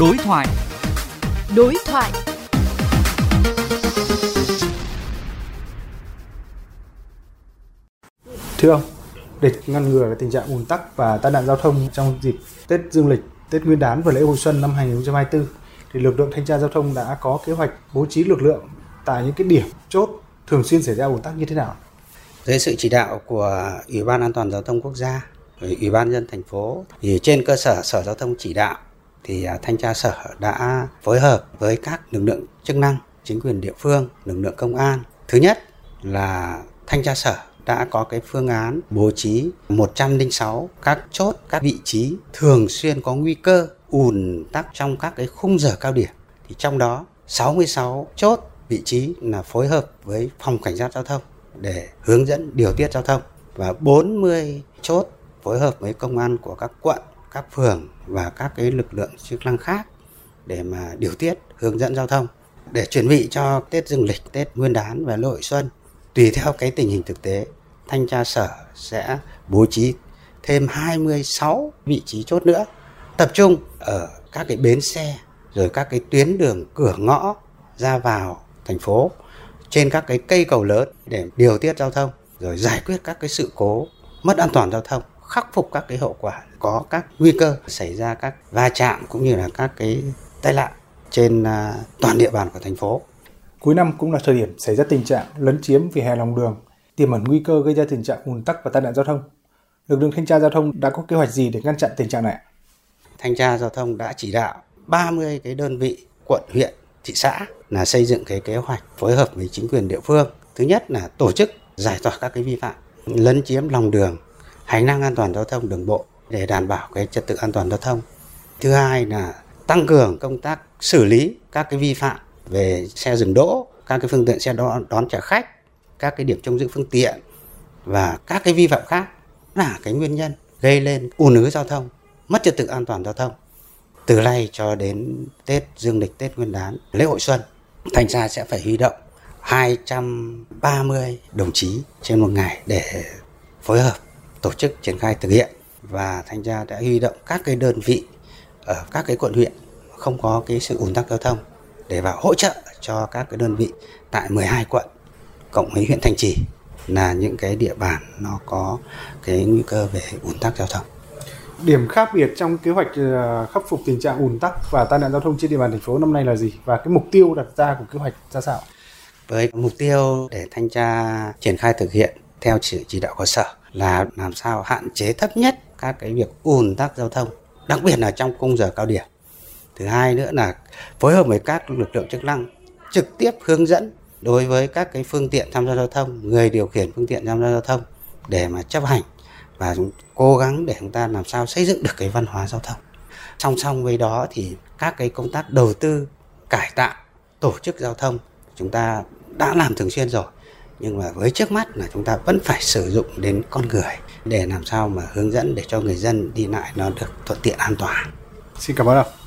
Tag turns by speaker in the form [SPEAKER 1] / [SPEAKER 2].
[SPEAKER 1] Đối thoại.
[SPEAKER 2] Đối thoại.
[SPEAKER 3] Thưa ông, để ngăn ngừa tình trạng ùn tắc và tai nạn giao thông trong dịp Tết Dương lịch, Tết Nguyên đán và lễ hội xuân năm 2024 thì lực lượng thanh tra giao thông đã có kế hoạch bố trí lực lượng tại những cái điểm chốt thường xuyên xảy ra ùn tắc như thế nào?
[SPEAKER 4] Dưới sự chỉ đạo của Ủy ban An toàn giao thông quốc gia, Ủy ban dân thành phố thì trên cơ sở Sở Giao thông chỉ đạo thì à, thanh tra sở đã phối hợp với các lực lượng chức năng, chính quyền địa phương, lực lượng công an. Thứ nhất là thanh tra sở đã có cái phương án bố trí 106 các chốt, các vị trí thường xuyên có nguy cơ ùn tắc trong các cái khung giờ cao điểm. Thì trong đó 66 chốt vị trí là phối hợp với phòng cảnh sát giao thông để hướng dẫn điều tiết giao thông và 40 chốt phối hợp với công an của các quận, các phường và các cái lực lượng chức năng khác để mà điều tiết hướng dẫn giao thông để chuẩn bị cho Tết Dương lịch, Tết Nguyên đán và lễ hội xuân. Tùy theo cái tình hình thực tế thanh tra sở sẽ bố trí thêm 26 vị trí chốt nữa tập trung ở các cái bến xe rồi các cái tuyến đường cửa ngõ ra vào thành phố trên các cái cây cầu lớn để điều tiết giao thông rồi giải quyết các cái sự cố mất an toàn giao thông khắc phục các cái hậu quả có các nguy cơ xảy ra các va chạm cũng như là các cái tai nạn trên à, toàn địa bàn của thành phố.
[SPEAKER 3] Cuối năm cũng là thời điểm xảy ra tình trạng lấn chiếm vỉa hè lòng đường, tiềm ẩn nguy cơ gây ra tình trạng ùn tắc và tai nạn giao thông. Lực lượng thanh tra giao thông đã có kế hoạch gì để ngăn chặn tình trạng này?
[SPEAKER 4] Thanh tra giao thông đã chỉ đạo 30 cái đơn vị quận, huyện, thị xã là xây dựng cái kế hoạch phối hợp với chính quyền địa phương. Thứ nhất là tổ chức giải tỏa các cái vi phạm lấn chiếm lòng đường, hành lang an toàn giao thông đường bộ để đảm bảo cái trật tự an toàn giao thông. Thứ hai là tăng cường công tác xử lý các cái vi phạm về xe dừng đỗ, các cái phương tiện xe đón, đón trả khách, các cái điểm trông giữ phương tiện và các cái vi phạm khác là cái nguyên nhân gây lên ùn ứ giao thông, mất trật tự an toàn giao thông. Từ nay cho đến Tết Dương lịch, Tết Nguyên đán, lễ hội xuân, thành ra sẽ phải huy động 230 đồng chí trên một ngày để phối hợp tổ chức triển khai thực hiện và thanh tra đã huy động các cái đơn vị ở các cái quận huyện không có cái sự ùn tắc giao thông để vào hỗ trợ cho các cái đơn vị tại 12 quận cộng với huyện Thanh Trì là những cái địa bàn nó có cái nguy cơ về ùn tắc giao thông.
[SPEAKER 3] Điểm khác biệt trong kế hoạch ờ, khắc phục tình trạng ùn tắc và tai nạn giao thông trên địa bàn thành phố năm nay là gì và cái mục tiêu đặt ra của kế hoạch ra sao?
[SPEAKER 4] Với mục tiêu để thanh tra triển khai thực hiện theo sự chỉ đạo của sở là làm sao hạn chế thấp nhất các cái việc ùn tắc giao thông, đặc biệt là trong khung giờ cao điểm. Thứ hai nữa là phối hợp với các lực lượng chức năng trực tiếp hướng dẫn đối với các cái phương tiện tham gia giao thông, người điều khiển phương tiện tham gia giao thông để mà chấp hành và chúng cố gắng để chúng ta làm sao xây dựng được cái văn hóa giao thông. Song song với đó thì các cái công tác đầu tư, cải tạo, tổ chức giao thông chúng ta đã làm thường xuyên rồi nhưng mà với trước mắt là chúng ta vẫn phải sử dụng đến con người để làm sao mà hướng dẫn để cho người dân đi lại nó được thuận tiện an toàn.
[SPEAKER 3] Xin cảm ơn ông.